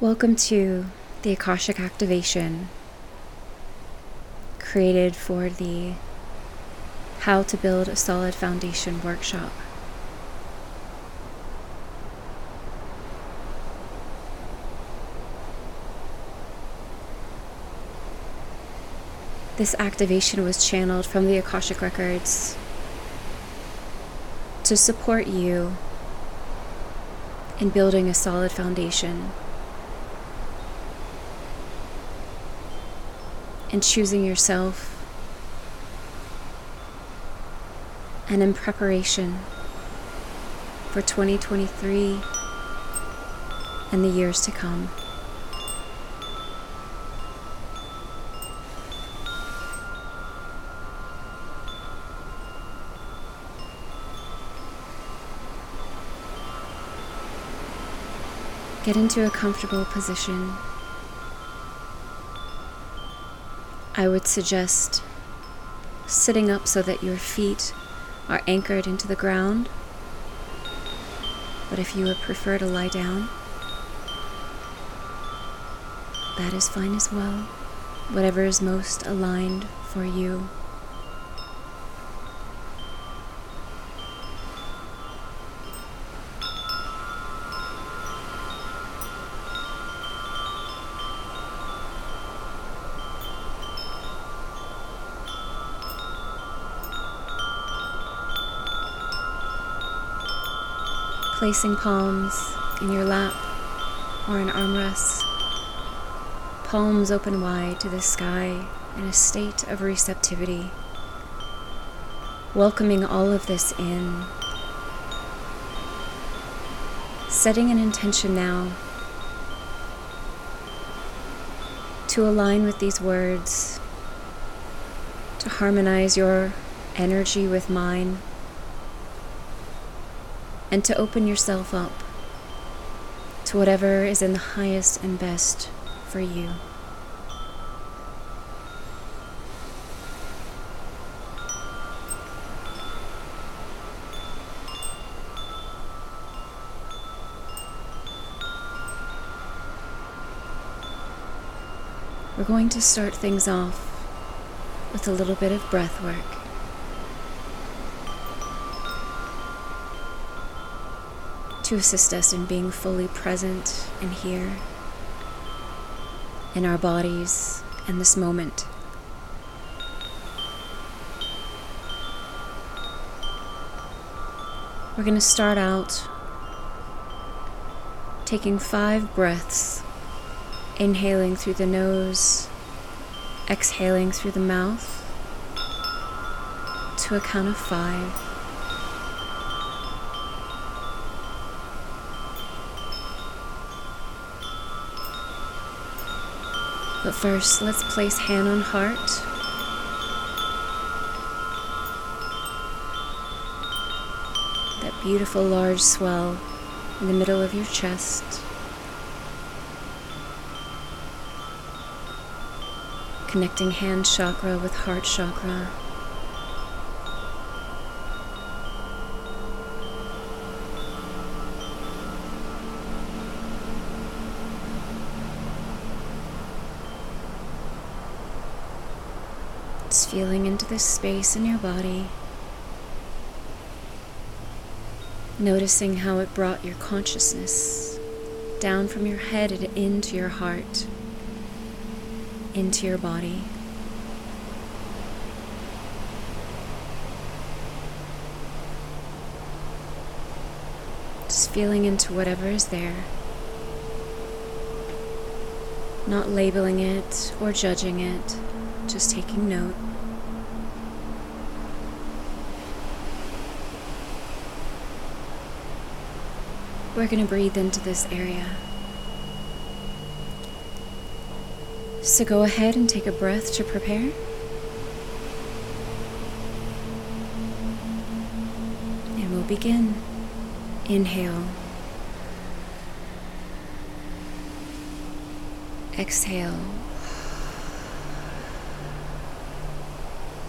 Welcome to the Akashic Activation created for the How to Build a Solid Foundation workshop. This activation was channeled from the Akashic Records to support you in building a solid foundation and choosing yourself and in preparation for 2023 and the years to come. Get into a comfortable position. I would suggest sitting up so that your feet are anchored into the ground. But if you would prefer to lie down, that is fine as well. Whatever is most aligned for you. Placing palms in your lap or an armrest, palms open wide to the sky in a state of receptivity, welcoming all of this in, setting an intention now to align with these words, to harmonize your energy with mine and to open yourself up to whatever is in the highest and best for you. We're going to start things off with a little bit of breath work. To assist us in being fully present and here in our bodies and this moment. We're going to start out taking five breaths, inhaling through the nose, exhaling through the mouth to a count of five. But first, let's place hand on heart. That beautiful large swell in the middle of your chest. Connecting hand chakra with heart chakra. Feeling into this space in your body. Noticing how it brought your consciousness down from your head and into your heart, into your body. Just feeling into whatever is there. Not labeling it or judging it, just taking note. We're going to breathe into this area. So go ahead and take a breath to prepare. And we'll begin. Inhale. Exhale.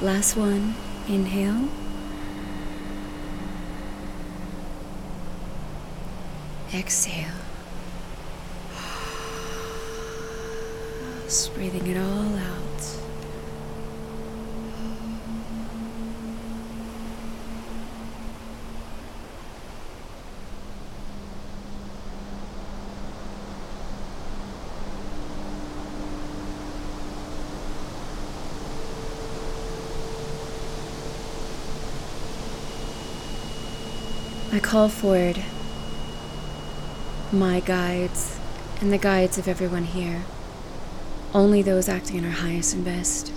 Last one. Inhale. Exhale. Just breathing it all out. I call forward my guides and the guides of everyone here, only those acting in our highest and best.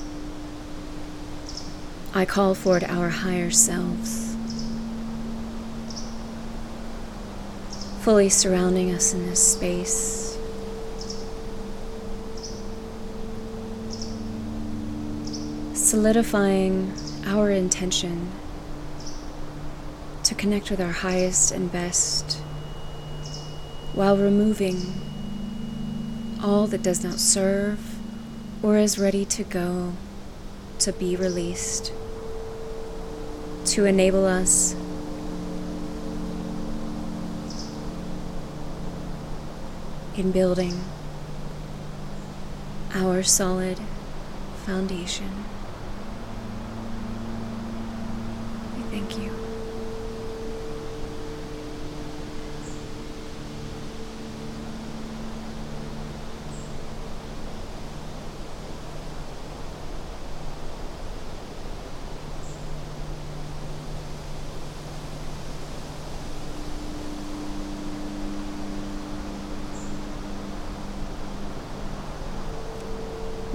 I call forward our higher selves, fully surrounding us in this space. Solidifying our intention connect with our highest and best while removing all that does not serve or is ready to go to be released to enable us in building our solid foundation. We thank you.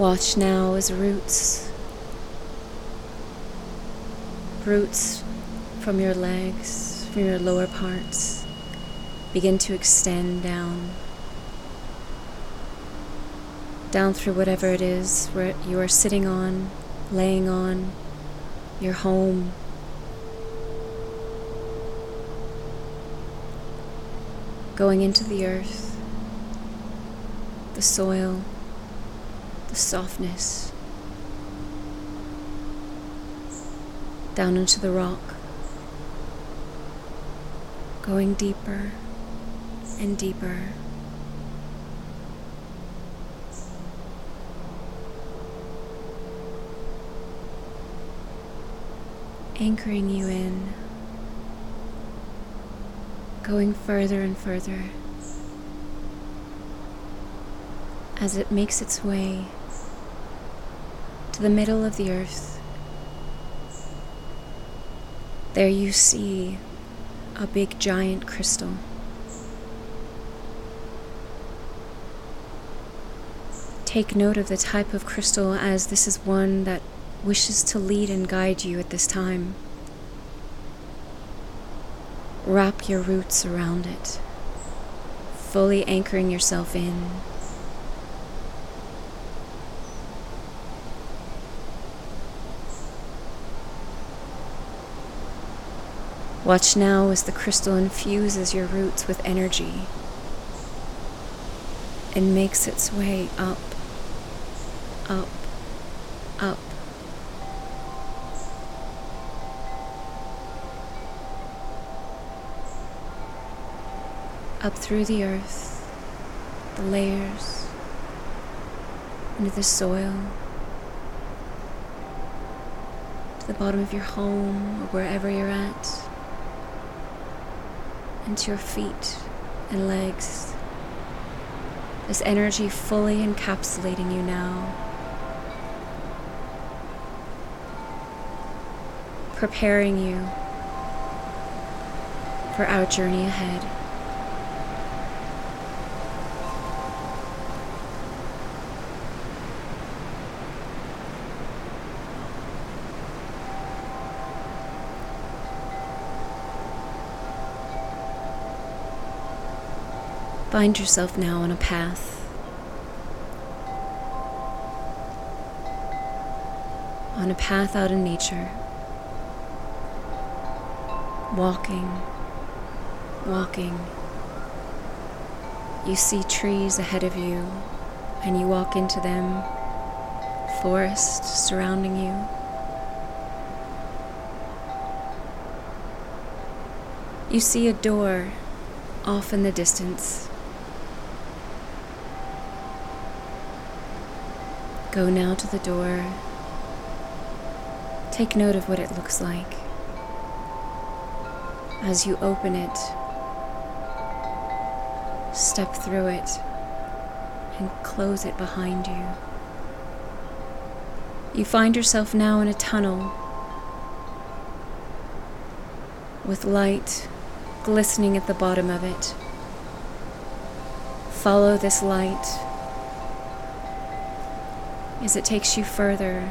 Watch now as roots, roots from your legs, from your lower parts, begin to extend down, down through whatever it is where you are sitting on, laying on, your home. Going into the earth, the soil softness down into the rock, going deeper and deeper. Anchoring you in, going further and further as it makes its way to the middle of the earth. There you see a big giant crystal. Take note of the type of crystal as this is one that wishes to lead and guide you at this time. Wrap your roots around it, fully anchoring yourself in. Watch now as the crystal infuses your roots with energy and makes its way up, up, up. Up through the earth, the layers, into the soil, to the bottom of your home or wherever you're at into your feet and legs. This energy fully encapsulating you now. Preparing you for our journey ahead. Find yourself now on a path. On a path out in nature. Walking, walking. You see trees ahead of you, and you walk into them, forest surrounding you. You see a door off in the distance. Go now to the door. Take note of what it looks like. As you open it, step through it and close it behind you. You find yourself now in a tunnel with light glistening at the bottom of it. Follow this light as it takes you further,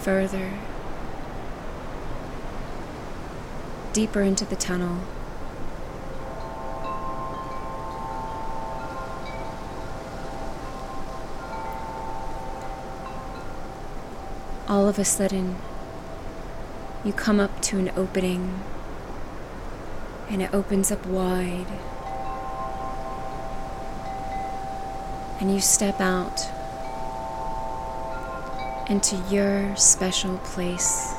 further, deeper into the tunnel. All of a sudden, you come up to an opening, and it opens up wide. And you step out into your special place.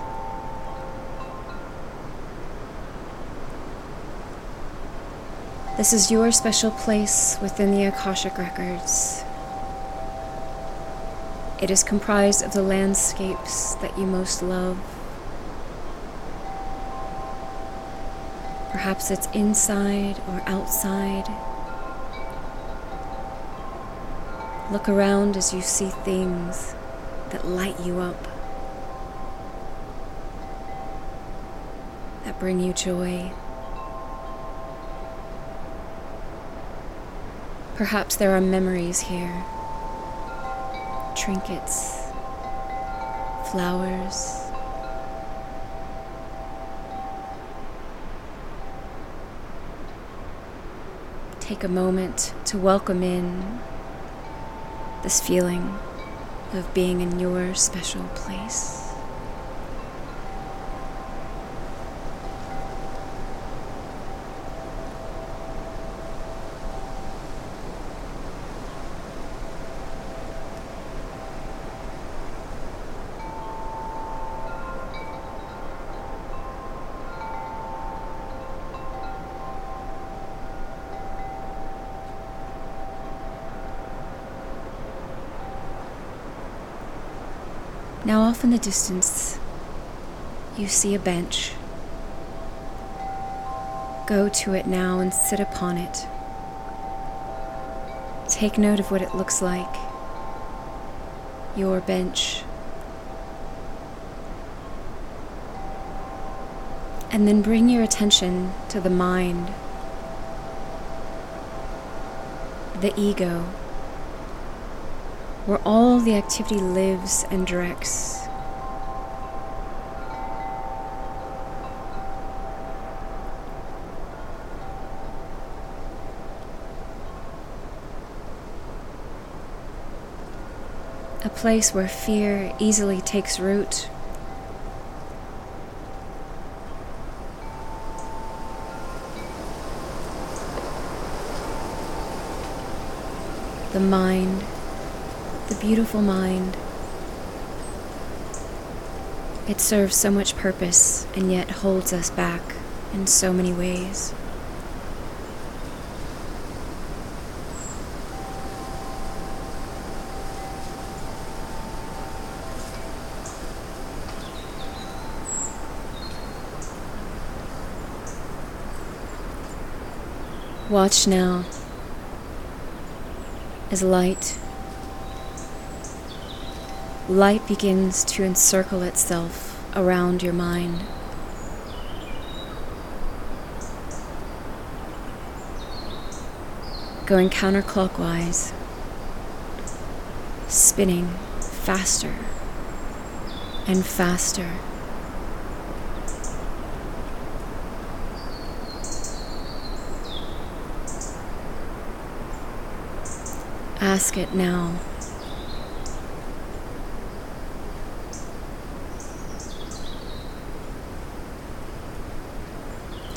This is your special place within the Akashic Records. It is comprised of the landscapes that you most love. Perhaps it's inside or outside. Look around as you see things that light you up, that bring you joy. Perhaps there are memories here, trinkets, flowers. Take a moment to welcome in this feeling of being in your special place. Now, off in the distance, you see a bench. Go to it now and sit upon it. Take note of what it looks like. Your bench. And then bring your attention to the mind, the ego where all the activity lives and directs. A place where fear easily takes root. The mind the beautiful mind. It serves so much purpose and yet holds us back in so many ways. Watch now as light light begins to encircle itself around your mind. Going counterclockwise, spinning faster and faster. Ask it now.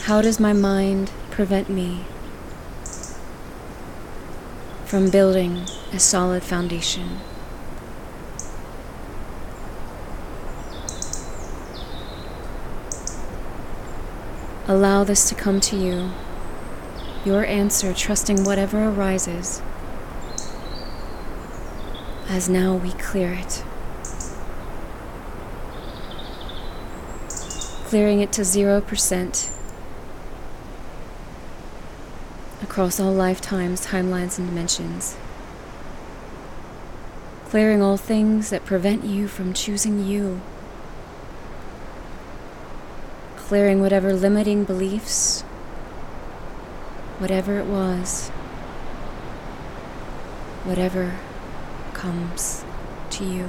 How does my mind prevent me from building a solid foundation? Allow this to come to you, your answer, trusting whatever arises, as now we clear it. Clearing it to 0% across all lifetimes, timelines, and dimensions. Clearing all things that prevent you from choosing you clearing whatever limiting beliefs, whatever it was, whatever comes to you.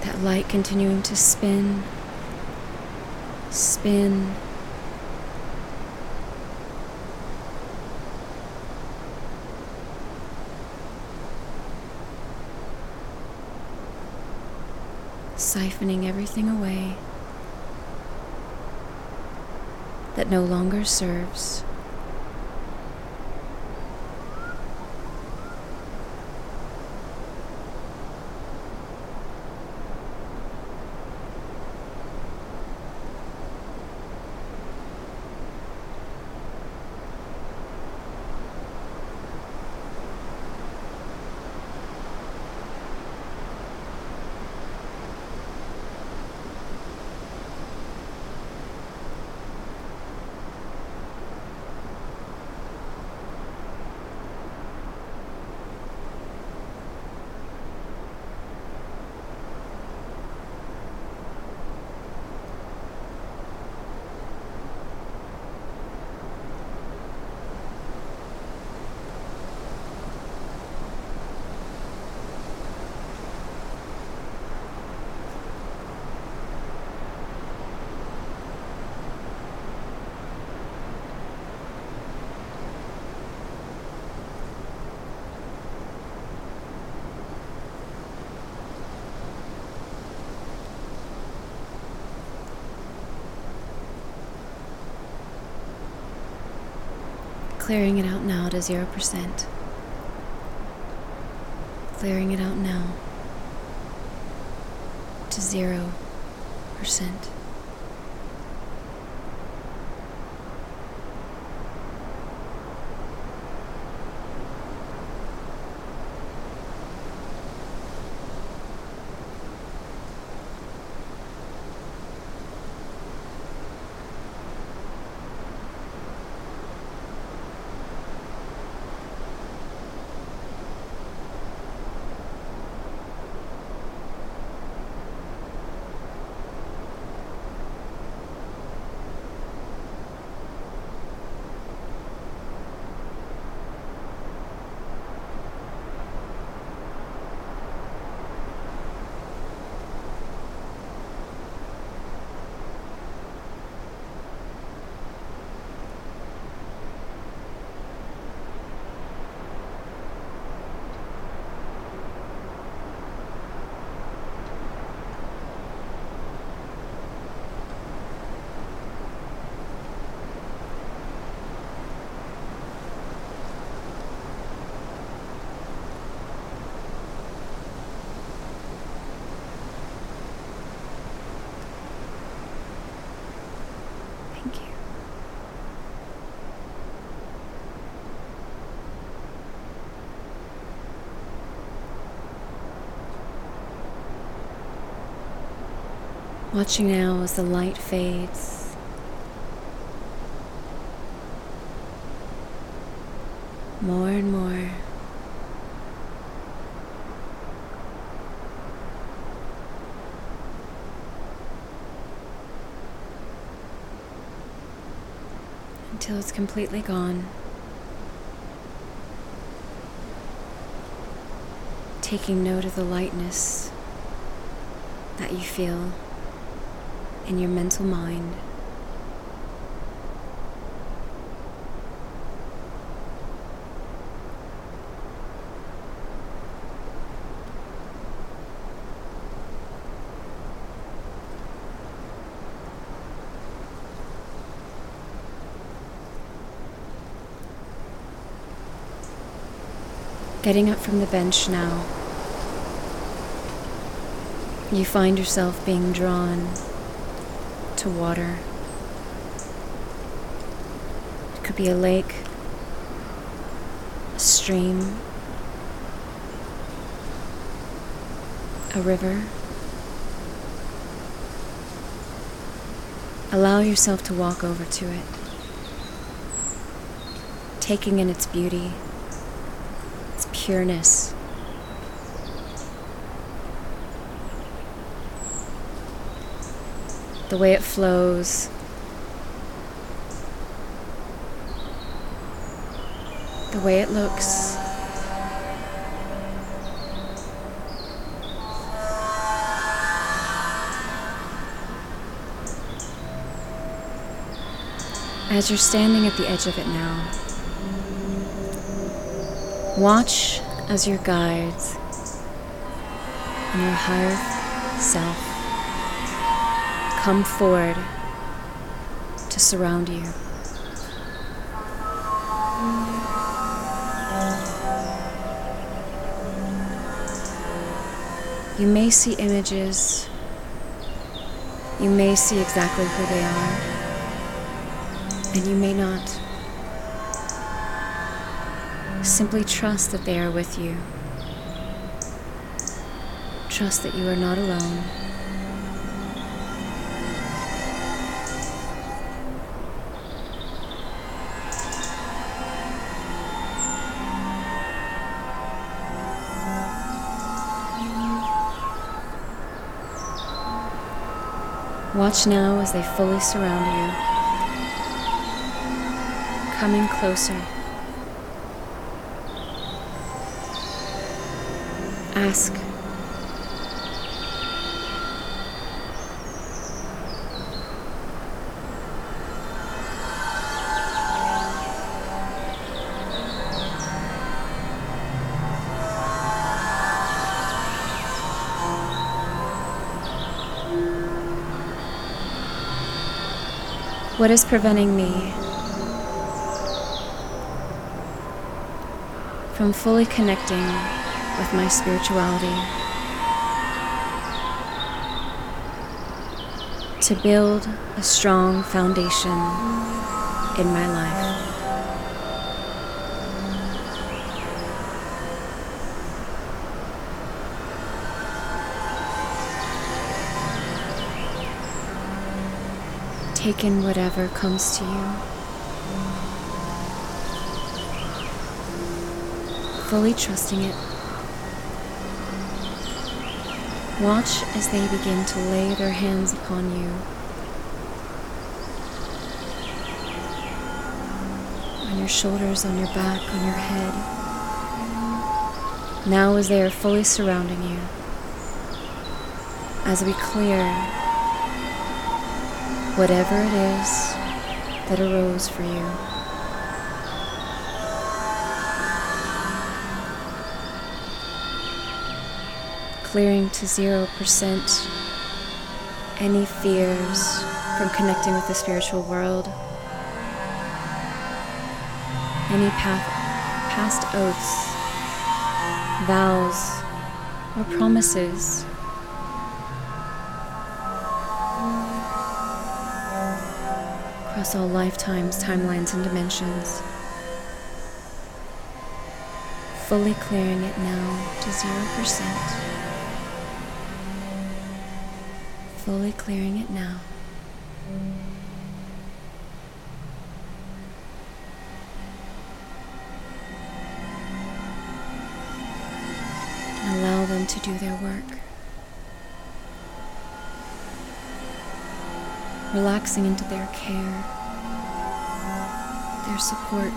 That light continuing to spin, spin, siphoning everything away that no longer serves. Clearing it out now to 0%. Clearing it out now to 0%. Thank you. Watching now as the light fades. More and more. Until it's completely gone. Taking note of the lightness that you feel in your mental mind. Getting up from the bench now, you find yourself being drawn to water. It could be a lake, a stream, a river. Allow yourself to walk over to it, taking in its beauty its pureness. The way it flows. The way it looks. As you're standing at the edge of it now, Watch as your guides and your higher self come forward to surround you. You may see images, you may see exactly who they are, and you may not. Simply trust that they are with you. Trust that you are not alone. Watch now as they fully surround you, coming closer. ask. What is preventing me from fully connecting with my spirituality. To build a strong foundation in my life. Take in whatever comes to you. fully trusting it Watch as they begin to lay their hands upon you. On your shoulders, on your back, on your head. Now, as they are fully surrounding you, as we clear whatever it is that arose for you. clearing to 0% any fears from connecting with the spiritual world, any path, past oaths, vows, or promises. Across all lifetimes, timelines, and dimensions. Fully clearing it now to 0% fully clearing it now. And allow them to do their work. Relaxing into their care, support.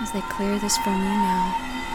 As they clear this from you now.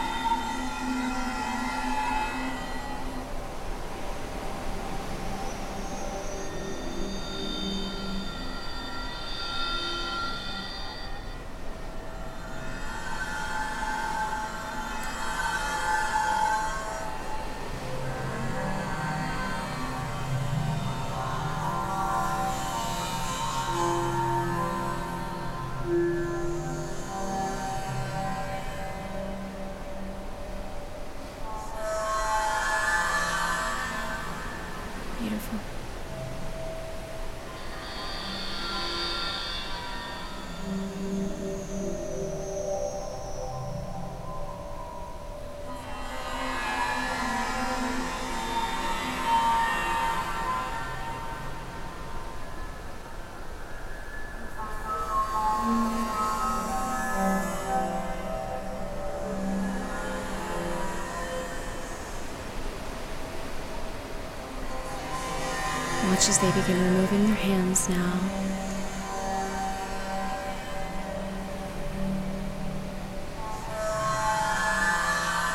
They begin removing their hands now.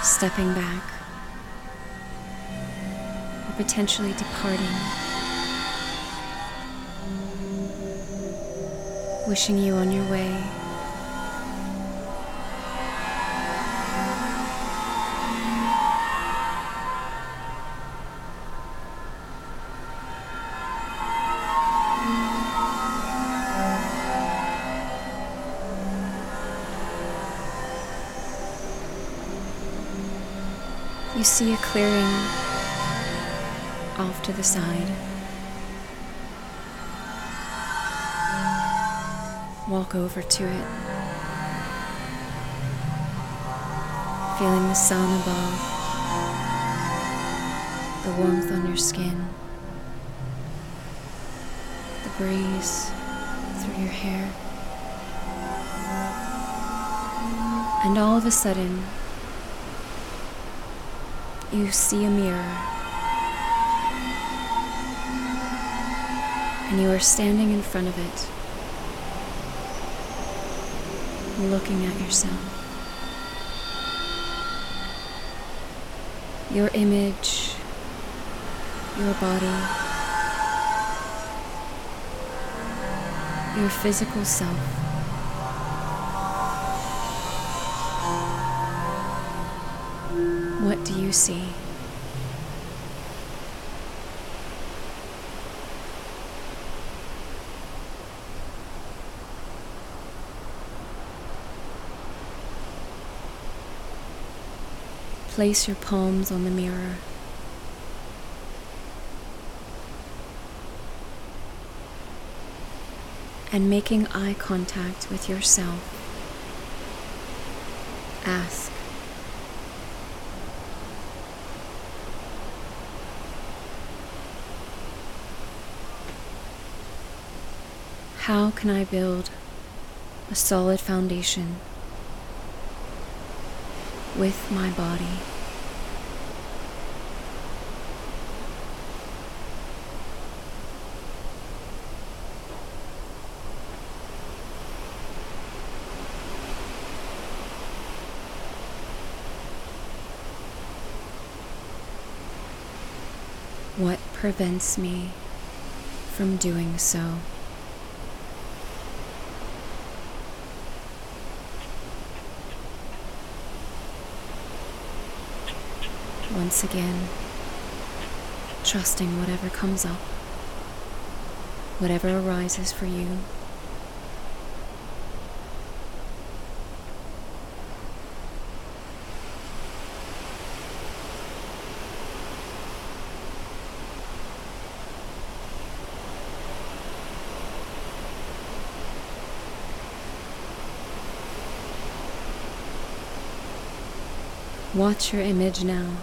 Stepping back, or potentially departing. Wishing you on your way. See a clearing off to the side. Walk over to it, feeling the sun above, the warmth on your skin, the breeze through your hair. And all of a sudden, you see a mirror. And you are standing in front of it, looking at yourself. Your image, your body, your physical self. What do you see? Place your palms on the mirror. And making eye contact with yourself, ask, How can I build a solid foundation with my body? What prevents me from doing so? Once again, trusting whatever comes up, whatever arises for you. Watch your image now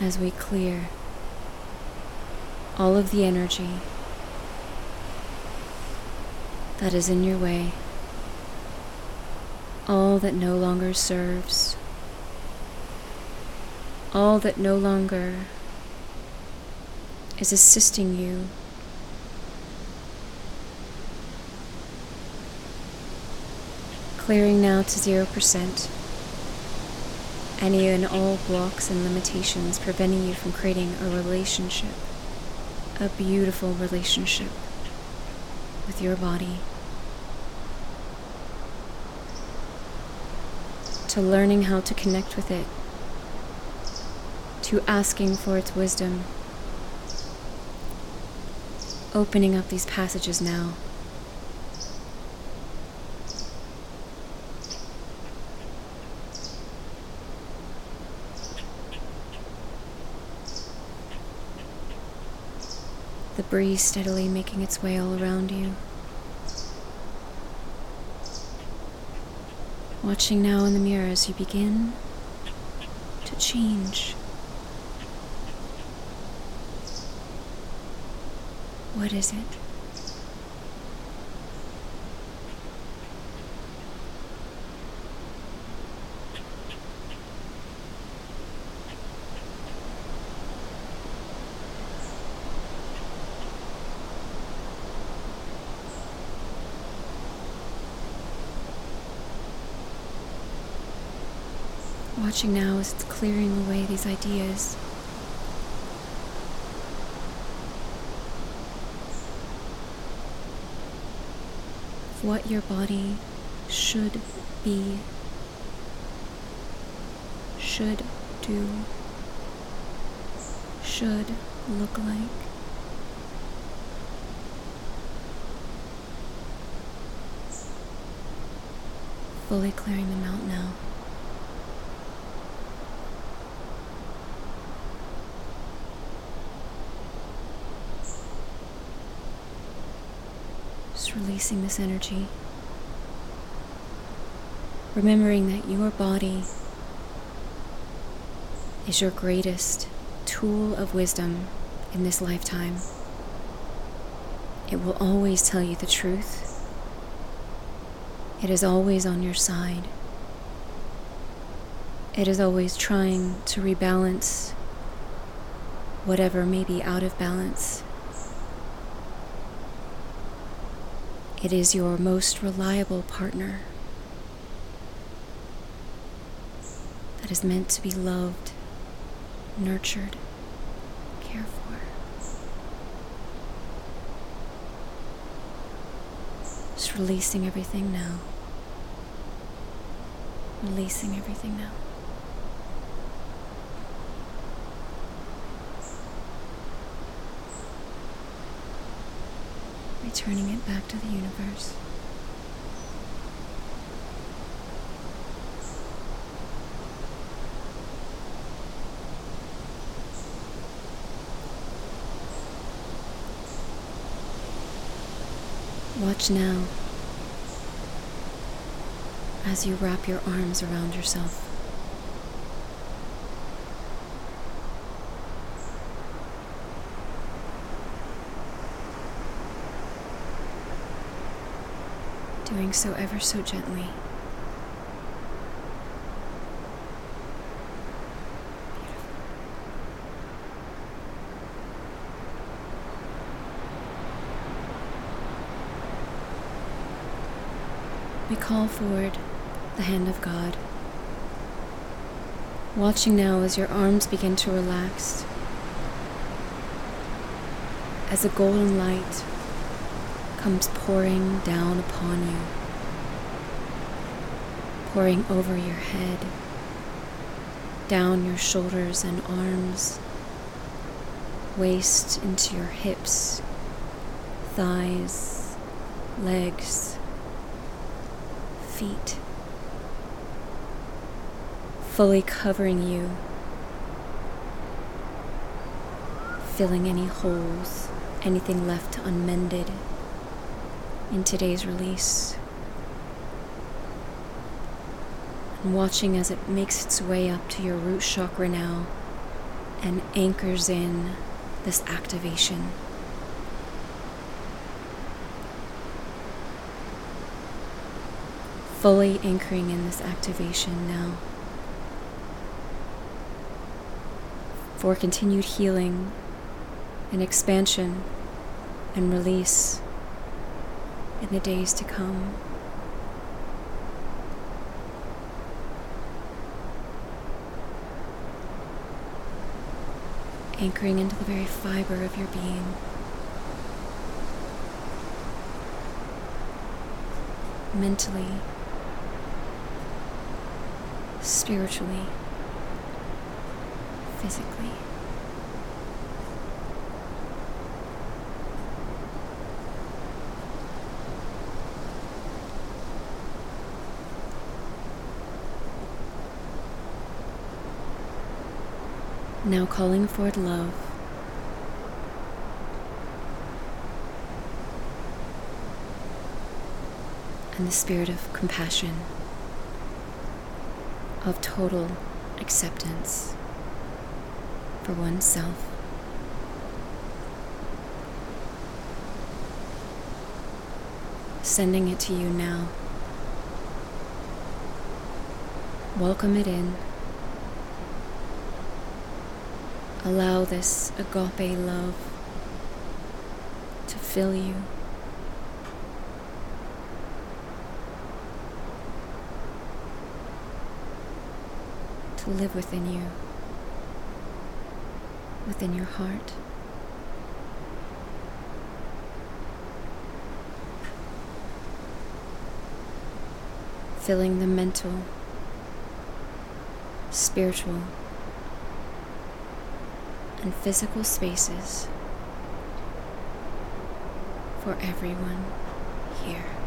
as we clear all of the energy that is in your way, all that no longer serves, all that no longer is assisting you. Clearing now to 0% any and all blocks and limitations preventing you from creating a relationship, a beautiful relationship with your body, to learning how to connect with it, to asking for its wisdom, opening up these passages now. The breeze steadily making its way all around you. Watching now in the mirror as you begin to change. What is it? Watching now as it's clearing away these ideas. of What your body should be, should do, should look like. Fully clearing them out now. Releasing this energy. Remembering that your body is your greatest tool of wisdom in this lifetime. It will always tell you the truth. It is always on your side. It is always trying to rebalance whatever may be out of balance. It is your most reliable partner that is meant to be loved, nurtured, cared for. Just releasing everything now. Releasing everything now. Returning it back to the universe. Watch now as you wrap your arms around yourself. Doing so ever so gently. We call forward the hand of God. Watching now as your arms begin to relax, as a golden light comes pouring down upon you, pouring over your head, down your shoulders and arms, waist into your hips, thighs, legs, feet, fully covering you, filling any holes, anything left unmended in today's release. And watching as it makes its way up to your root chakra now and anchors in this activation. Fully anchoring in this activation now. For continued healing and expansion and release in the days to come. Anchoring into the very fiber of your being. Mentally, spiritually, physically. now calling forth love. And the spirit of compassion, of total acceptance for oneself. Sending it to you now. Welcome it in. Allow this agape love to fill you. To live within you, within your heart. Filling the mental, spiritual, and physical spaces for everyone here.